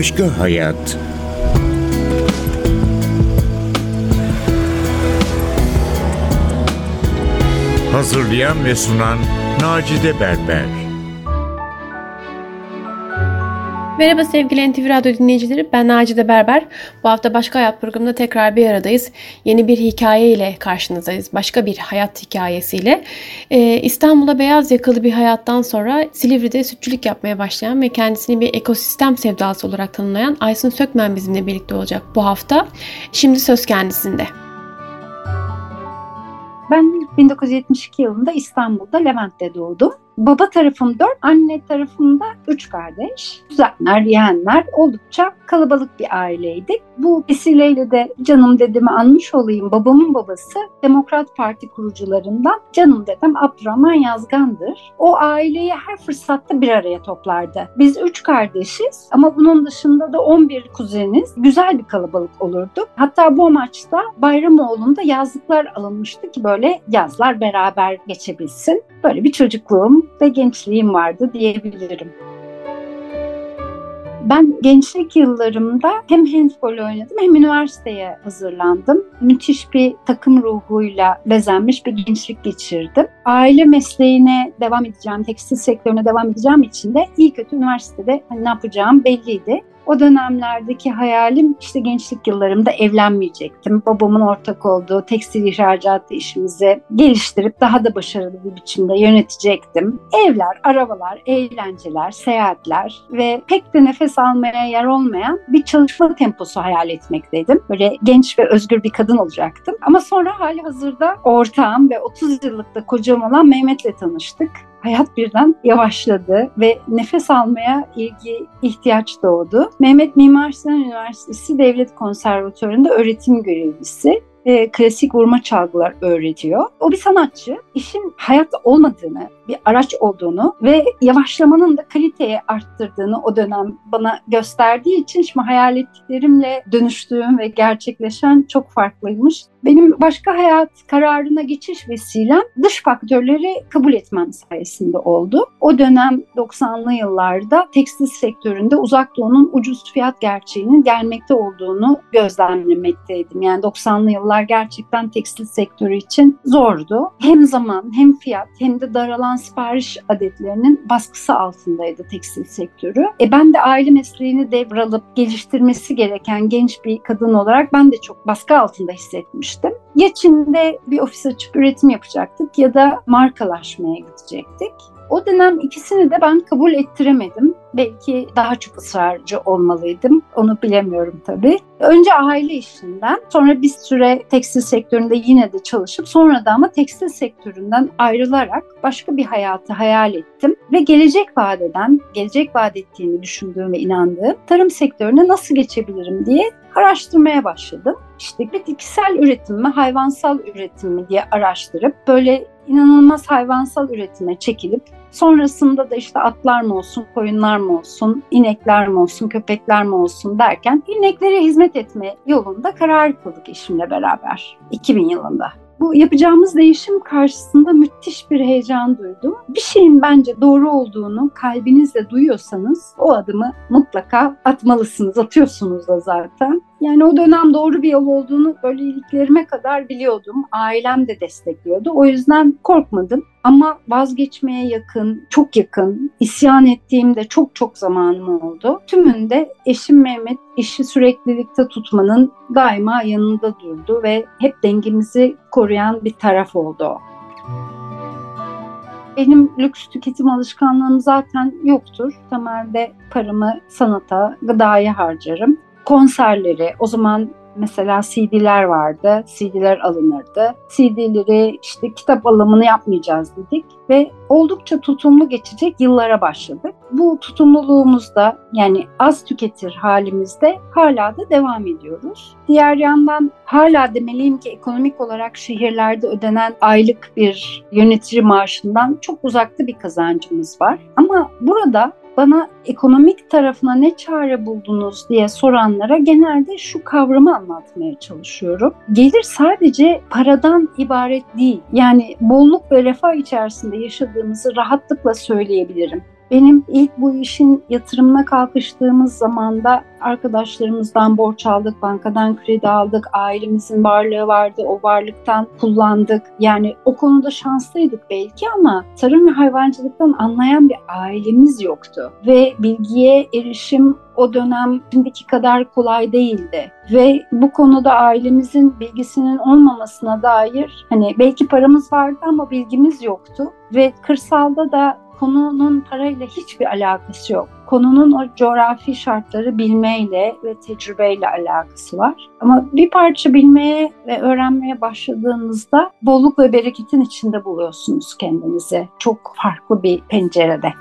başka hayat. Hazırlayan ve sunan Macide Berber. Merhaba sevgili NTV Radyo dinleyicileri. Ben Nacide Berber. Bu hafta Başka Hayat programında tekrar bir aradayız. Yeni bir hikaye ile karşınızdayız. Başka bir hayat hikayesiyle. Ee, İstanbul'da beyaz yakalı bir hayattan sonra Silivri'de sütçülük yapmaya başlayan ve kendisini bir ekosistem sevdası olarak tanımlayan Aysun Sökmen bizimle birlikte olacak bu hafta. Şimdi söz kendisinde. Ben 1972 yılında İstanbul'da Levent'te doğdum. Baba tarafım dört, anne tarafımda üç kardeş. Kuzenler, yeğenler oldukça kalabalık bir aileydik. Bu vesileyle de canım dedemi anmış olayım. Babamın babası Demokrat Parti kurucularından canım dedem Abdurrahman Yazgan'dır. O aileyi her fırsatta bir araya toplardı. Biz üç kardeşiz ama bunun dışında da 11 kuzeniz. Güzel bir kalabalık olurdu. Hatta bu amaçta Bayramoğlu'nda yazlıklar alınmıştı ki böyle yazlar beraber geçebilsin. Böyle bir çocukluğum ve gençliğim vardı diyebilirim. Ben gençlik yıllarımda hem handball oynadım hem üniversiteye hazırlandım. Müthiş bir takım ruhuyla bezenmiş bir gençlik geçirdim. Aile mesleğine devam edeceğim, tekstil sektörüne devam edeceğim için de iyi kötü üniversitede ne yapacağım belliydi. O dönemlerdeki hayalim işte gençlik yıllarımda evlenmeyecektim. Babamın ortak olduğu tekstil ihracatı işimizi geliştirip daha da başarılı bir biçimde yönetecektim. Evler, arabalar, eğlenceler, seyahatler ve pek de nefes almaya yer olmayan bir çalışma temposu hayal etmekteydim. Böyle genç ve özgür bir kadın olacaktım. Ama sonra hali hazırda ortağım ve 30 yıllık da kocam olan Mehmet'le tanıştık hayat birden yavaşladı ve nefes almaya ilgi ihtiyaç doğdu. Mehmet Mimar Sinan Üniversitesi Devlet Konservatörü'nde öğretim görevlisi e, klasik vurma çalgılar öğretiyor. O bir sanatçı. İşin hayatta olmadığını, bir araç olduğunu ve yavaşlamanın da kaliteyi arttırdığını o dönem bana gösterdiği için şimdi hayal ettiklerimle dönüştüğüm ve gerçekleşen çok farklıymış. Benim başka hayat kararına geçiş vesilem dış faktörleri kabul etmem sayesinde oldu. O dönem 90'lı yıllarda tekstil sektöründe uzak doğunun ucuz fiyat gerçeğinin gelmekte olduğunu gözlemlemekteydim. Yani 90'lı yıllar gerçekten tekstil sektörü için zordu. Hem zaman hem fiyat hem de daralan sipariş adetlerinin baskısı altındaydı tekstil sektörü. E ben de aile mesleğini devralıp geliştirmesi gereken genç bir kadın olarak ben de çok baskı altında hissetmiştim. Ya Çin'de bir ofis açıp üretim yapacaktık ya da markalaşmaya gidecektik. O dönem ikisini de ben kabul ettiremedim. Belki daha çok ısrarcı olmalıydım. Onu bilemiyorum tabii. Önce aile işinden, sonra bir süre tekstil sektöründe yine de çalışıp sonra da ama tekstil sektöründen ayrılarak başka bir hayatı hayal ettim ve gelecek vadeden, gelecek vaat ettiğini düşündüğüm ve inandığım tarım sektörüne nasıl geçebilirim diye araştırmaya başladım. İşte bitkisel üretim mi, hayvansal üretim mi diye araştırıp böyle inanılmaz hayvansal üretime çekilip sonrasında da işte atlar mı olsun, koyunlar mı olsun, inekler mi olsun, köpekler mi olsun derken ineklere hizmet etme yolunda karar kıldık eşimle beraber 2000 yılında. Bu yapacağımız değişim karşısında müthiş bir heyecan duydum. Bir şeyin bence doğru olduğunu kalbinizle duyuyorsanız o adımı mutlaka atmalısınız, atıyorsunuz da zaten. Yani o dönem doğru bir yol olduğunu böyle iliklerime kadar biliyordum. Ailem de destekliyordu. O yüzden korkmadım. Ama vazgeçmeye yakın, çok yakın, isyan ettiğimde çok çok zamanım oldu. Tümünde eşim Mehmet işi süreklilikte tutmanın daima yanında durdu ve hep dengemizi koruyan bir taraf oldu o. Benim lüks tüketim alışkanlığım zaten yoktur. Temelde paramı sanata, gıdaya harcarım konserleri, o zaman mesela CD'ler vardı. CD'ler alınırdı. CD'leri işte kitap alımını yapmayacağız dedik ve oldukça tutumlu geçecek yıllara başladık. Bu tutumluluğumuzda yani az tüketir halimizde hala da devam ediyoruz. Diğer yandan hala demeliyim ki ekonomik olarak şehirlerde ödenen aylık bir yönetici maaşından çok uzakta bir kazancımız var. Ama burada bana ekonomik tarafına ne çare buldunuz diye soranlara genelde şu kavramı anlatmaya çalışıyorum. Gelir sadece paradan ibaret değil. Yani bolluk ve refah içerisinde yaşadığımızı rahatlıkla söyleyebilirim. Benim ilk bu işin yatırımına kalkıştığımız zamanda arkadaşlarımızdan borç aldık, bankadan kredi aldık, ailemizin varlığı vardı, o varlıktan kullandık. Yani o konuda şanslıydık belki ama tarım ve hayvancılıktan anlayan bir ailemiz yoktu. Ve bilgiye erişim o dönem şimdiki kadar kolay değildi. Ve bu konuda ailemizin bilgisinin olmamasına dair hani belki paramız vardı ama bilgimiz yoktu. Ve kırsalda da konunun parayla hiçbir alakası yok. Konunun o coğrafi şartları bilmeyle ve tecrübeyle alakası var. Ama bir parça bilmeye ve öğrenmeye başladığınızda bolluk ve bereketin içinde buluyorsunuz kendinizi. Çok farklı bir pencerede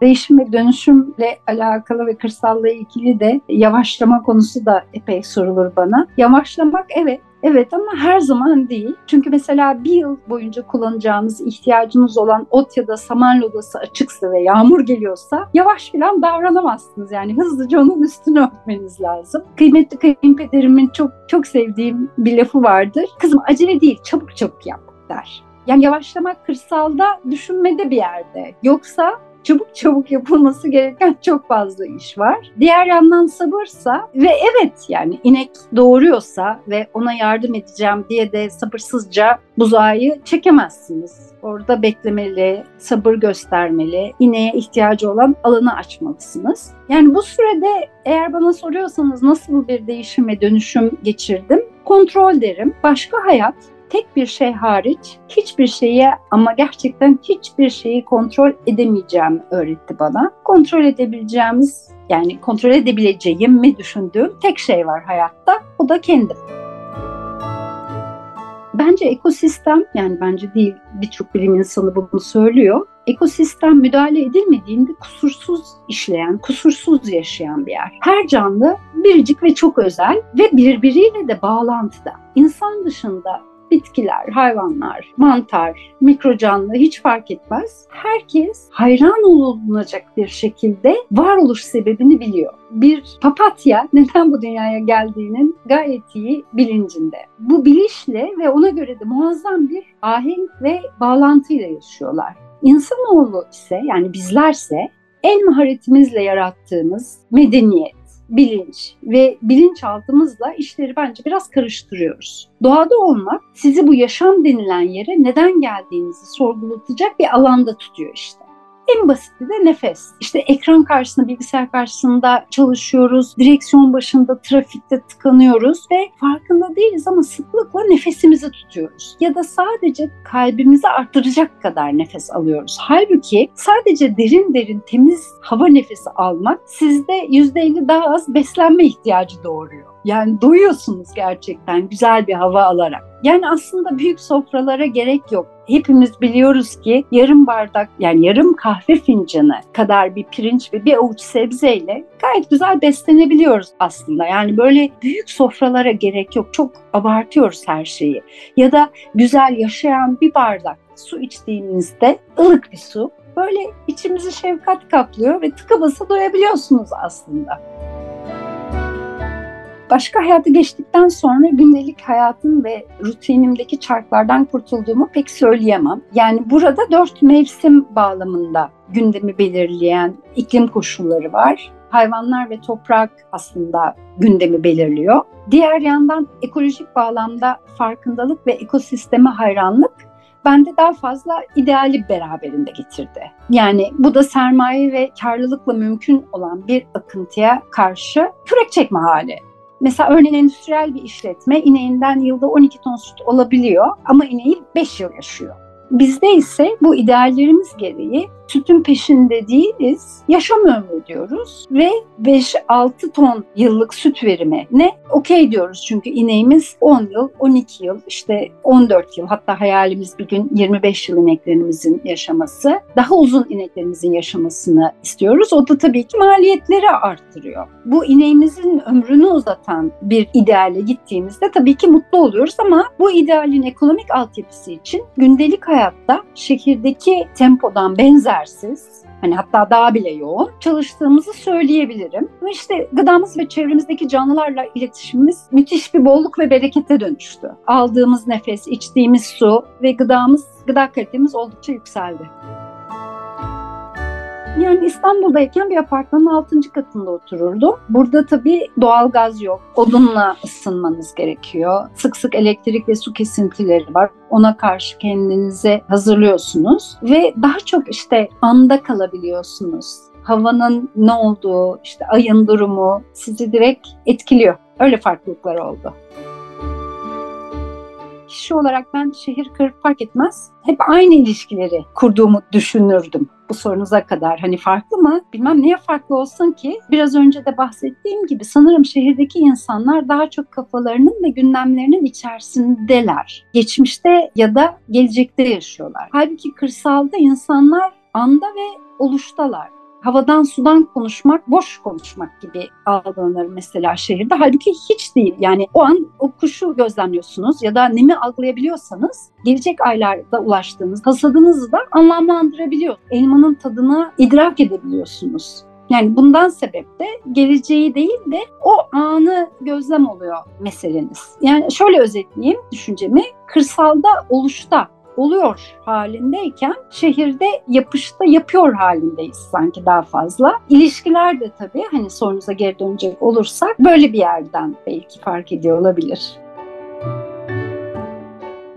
değişim ve dönüşümle alakalı ve kırsalla ilgili de yavaşlama konusu da epey sorulur bana. Yavaşlamak evet Evet ama her zaman değil. Çünkü mesela bir yıl boyunca kullanacağınız, ihtiyacınız olan ot ya da saman lodası açıksa ve yağmur geliyorsa yavaş falan davranamazsınız. Yani hızlıca onun üstünü örtmeniz lazım. Kıymetli kayınpederimin çok çok sevdiğim bir lafı vardır. Kızım acele değil, çabuk çabuk yap der. Yani yavaşlamak kırsalda düşünmede bir yerde. Yoksa çabuk çabuk yapılması gereken çok fazla iş var. Diğer yandan sabırsa ve evet yani inek doğuruyorsa ve ona yardım edeceğim diye de sabırsızca buzağı çekemezsiniz. Orada beklemeli, sabır göstermeli, ineğe ihtiyacı olan alanı açmalısınız. Yani bu sürede eğer bana soruyorsanız nasıl bir değişim ve dönüşüm geçirdim? Kontrol derim. Başka hayat, tek bir şey hariç hiçbir şeye ama gerçekten hiçbir şeyi kontrol edemeyeceğimi öğretti bana. Kontrol edebileceğimiz yani kontrol edebileceğim mi düşündüğüm tek şey var hayatta. O da kendim. Bence ekosistem yani bence değil birçok bilim insanı bunu söylüyor. Ekosistem müdahale edilmediğinde kusursuz işleyen, kusursuz yaşayan bir yer. Her canlı biricik ve çok özel ve birbiriyle de bağlantıda. İnsan dışında bitkiler, hayvanlar, mantar, mikrocanlı hiç fark etmez. Herkes hayran olunacak bir şekilde varoluş sebebini biliyor. Bir papatya neden bu dünyaya geldiğinin gayet iyi bilincinde. Bu bilişle ve ona göre de muazzam bir ahenk ve bağlantıyla yaşıyorlar. İnsanoğlu ise yani bizlerse el maharetimizle yarattığımız medeniyet, bilinç ve bilinçaltımızla işleri bence biraz karıştırıyoruz. Doğada olmak sizi bu yaşam denilen yere neden geldiğinizi sorgulatacak bir alanda tutuyor işte. En basiti de nefes. İşte ekran karşısında, bilgisayar karşısında çalışıyoruz. Direksiyon başında trafikte tıkanıyoruz ve farkında değiliz ama sıklıkla nefesimizi tutuyoruz. Ya da sadece kalbimizi arttıracak kadar nefes alıyoruz. Halbuki sadece derin derin temiz hava nefesi almak sizde %50 daha az beslenme ihtiyacı doğuruyor. Yani doyuyorsunuz gerçekten güzel bir hava alarak. Yani aslında büyük sofralara gerek yok. Hepimiz biliyoruz ki yarım bardak yani yarım kahve fincanı kadar bir pirinç ve bir avuç sebzeyle gayet güzel beslenebiliyoruz aslında. Yani böyle büyük sofralara gerek yok. Çok abartıyoruz her şeyi. Ya da güzel yaşayan bir bardak su içtiğinizde ılık bir su böyle içimizi şefkat kaplıyor ve tıka basa doyabiliyorsunuz aslında. Başka hayatı geçtikten sonra gündelik hayatım ve rutinimdeki çarklardan kurtulduğumu pek söyleyemem. Yani burada dört mevsim bağlamında gündemi belirleyen iklim koşulları var. Hayvanlar ve toprak aslında gündemi belirliyor. Diğer yandan ekolojik bağlamda farkındalık ve ekosisteme hayranlık bende daha fazla ideali beraberinde getirdi. Yani bu da sermaye ve karlılıkla mümkün olan bir akıntıya karşı kürek çekme hali. Mesela örneğin endüstriyel bir işletme ineğinden yılda 12 ton süt olabiliyor ama ineği 5 yıl yaşıyor. Bizde ise bu ideallerimiz gereği sütün peşinde değiliz. Yaşam ömrü diyoruz ve 5-6 ton yıllık süt verimi ne? Okey diyoruz çünkü ineğimiz 10 yıl, 12 yıl, işte 14 yıl hatta hayalimiz bir gün 25 yıl ineklerimizin yaşaması. Daha uzun ineklerimizin yaşamasını istiyoruz. O da tabii ki maliyetleri arttırıyor. Bu ineğimizin ömrünü uzatan bir ideale gittiğimizde tabii ki mutlu oluyoruz ama bu idealin ekonomik altyapısı için gündelik hayatta şehirdeki tempodan benzer yetersiz, hani hatta daha bile yoğun çalıştığımızı söyleyebilirim. İşte gıdamız ve çevremizdeki canlılarla iletişimimiz müthiş bir bolluk ve berekete dönüştü. Aldığımız nefes, içtiğimiz su ve gıdamız, gıda kalitemiz oldukça yükseldi. Yani İstanbul'dayken bir apartmanın 6. katında otururdum. Burada tabii doğalgaz yok. Odunla ısınmanız gerekiyor. Sık sık elektrik ve su kesintileri var. Ona karşı kendinizi hazırlıyorsunuz ve daha çok işte anda kalabiliyorsunuz. Havanın ne olduğu, işte ayın durumu sizi direkt etkiliyor. Öyle farklılıklar oldu kişi olarak ben şehir kır fark etmez. Hep aynı ilişkileri kurduğumu düşünürdüm bu sorunuza kadar. Hani farklı mı? Bilmem niye farklı olsun ki? Biraz önce de bahsettiğim gibi sanırım şehirdeki insanlar daha çok kafalarının ve gündemlerinin içerisindeler. Geçmişte ya da gelecekte yaşıyorlar. Halbuki kırsalda insanlar anda ve oluştalar havadan sudan konuşmak boş konuşmak gibi algılanır mesela şehirde. Halbuki hiç değil. Yani o an o kuşu gözlemliyorsunuz ya da nemi algılayabiliyorsanız gelecek aylarda ulaştığınız hasadınızı da anlamlandırabiliyor. Elmanın tadını idrak edebiliyorsunuz. Yani bundan sebep de geleceği değil de o anı gözlem oluyor meseleniz. Yani şöyle özetleyeyim düşüncemi. Kırsalda oluşta oluyor halindeyken şehirde yapışta yapıyor halindeyiz sanki daha fazla. İlişkiler de tabii hani sorunuza geri dönecek olursak böyle bir yerden belki fark ediyor olabilir.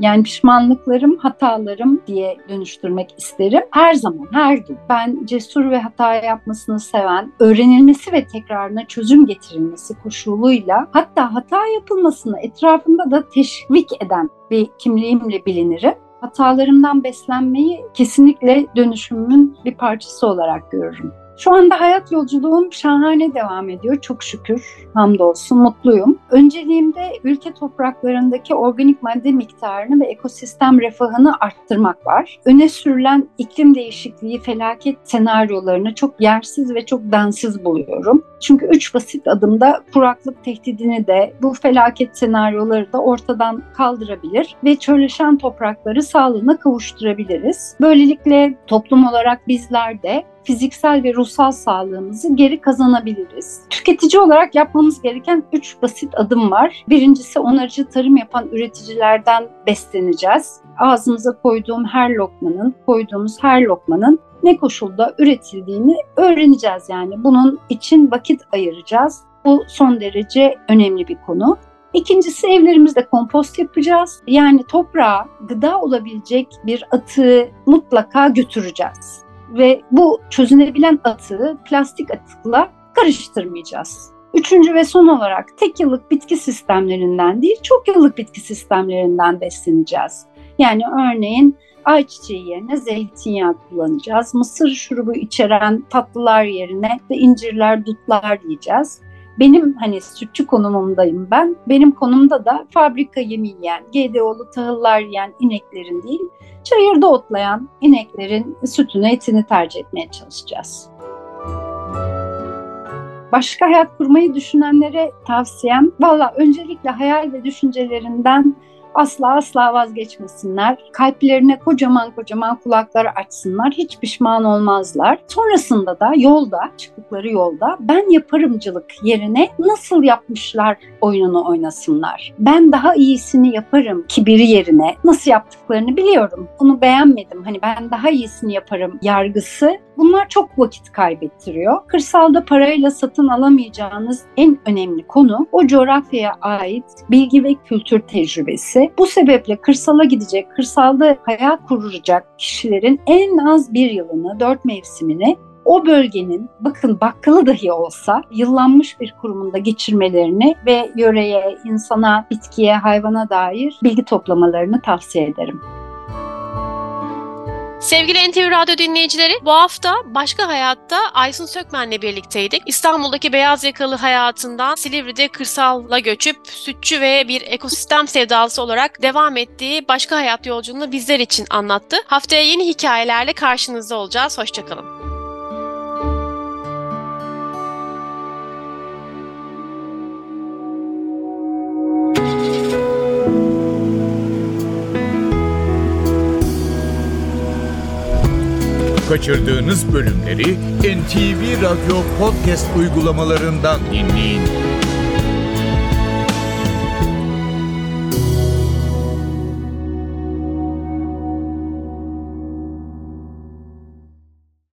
Yani pişmanlıklarım, hatalarım diye dönüştürmek isterim. Her zaman, her gün. Ben cesur ve hata yapmasını seven, öğrenilmesi ve tekrarına çözüm getirilmesi koşuluyla hatta hata yapılmasını etrafında da teşvik eden bir kimliğimle bilinirim hatalarımdan beslenmeyi kesinlikle dönüşümümün bir parçası olarak görürüm. Şu anda hayat yolculuğum şahane devam ediyor çok şükür. Hamdolsun mutluyum. Önceliğimde ülke topraklarındaki organik madde miktarını ve ekosistem refahını arttırmak var. Öne sürülen iklim değişikliği felaket senaryolarını çok yersiz ve çok densiz buluyorum. Çünkü üç basit adımda kuraklık tehdidini de bu felaket senaryoları da ortadan kaldırabilir ve çölleşen toprakları sağlığına kavuşturabiliriz. Böylelikle toplum olarak bizler de fiziksel ve ruhsal sağlığımızı geri kazanabiliriz. Tüketici olarak yapmamız gereken üç basit adım var. Birincisi onarıcı tarım yapan üreticilerden besleneceğiz. Ağzımıza koyduğum her lokmanın, koyduğumuz her lokmanın ne koşulda üretildiğini öğreneceğiz yani. Bunun için vakit ayıracağız. Bu son derece önemli bir konu. İkincisi evlerimizde kompost yapacağız. Yani toprağa gıda olabilecek bir atığı mutlaka götüreceğiz ve bu çözünebilen atığı plastik atıkla karıştırmayacağız. Üçüncü ve son olarak tek yıllık bitki sistemlerinden değil, çok yıllık bitki sistemlerinden besleneceğiz. Yani örneğin ayçiçeği yerine zeytinyağı kullanacağız. Mısır şurubu içeren tatlılar yerine de incirler, dutlar yiyeceğiz. Benim hani sütçü konumundayım ben. Benim konumda da fabrika yemi yiyen, GDO'lu tahıllar yiyen ineklerin değil, çayırda otlayan ineklerin sütünü, etini tercih etmeye çalışacağız. Başka hayat kurmayı düşünenlere tavsiyem, valla öncelikle hayal ve düşüncelerinden asla asla vazgeçmesinler. Kalplerine kocaman kocaman kulakları açsınlar. Hiç pişman olmazlar. Sonrasında da yolda, çıktıkları yolda ben yaparımcılık yerine nasıl yapmışlar oyununu oynasınlar. Ben daha iyisini yaparım kibiri yerine nasıl yaptıklarını biliyorum. Bunu beğenmedim. Hani ben daha iyisini yaparım yargısı Bunlar çok vakit kaybettiriyor. Kırsalda parayla satın alamayacağınız en önemli konu o coğrafyaya ait bilgi ve kültür tecrübesi. Bu sebeple kırsala gidecek, kırsalda hayat kuracak kişilerin en az bir yılını, dört mevsimini o bölgenin bakın bakkalı dahi olsa yıllanmış bir kurumunda geçirmelerini ve yöreye, insana, bitkiye, hayvana dair bilgi toplamalarını tavsiye ederim. Sevgili NTV Radyo dinleyicileri, bu hafta Başka Hayat'ta Aysun Sökmen'le birlikteydik. İstanbul'daki beyaz yakalı hayatından Silivri'de kırsalla göçüp sütçü ve bir ekosistem sevdalısı olarak devam ettiği Başka Hayat yolculuğunu bizler için anlattı. Haftaya yeni hikayelerle karşınızda olacağız. Hoşçakalın. Kaçırdığınız bölümleri NTV Radyo podcast uygulamalarından dinleyin.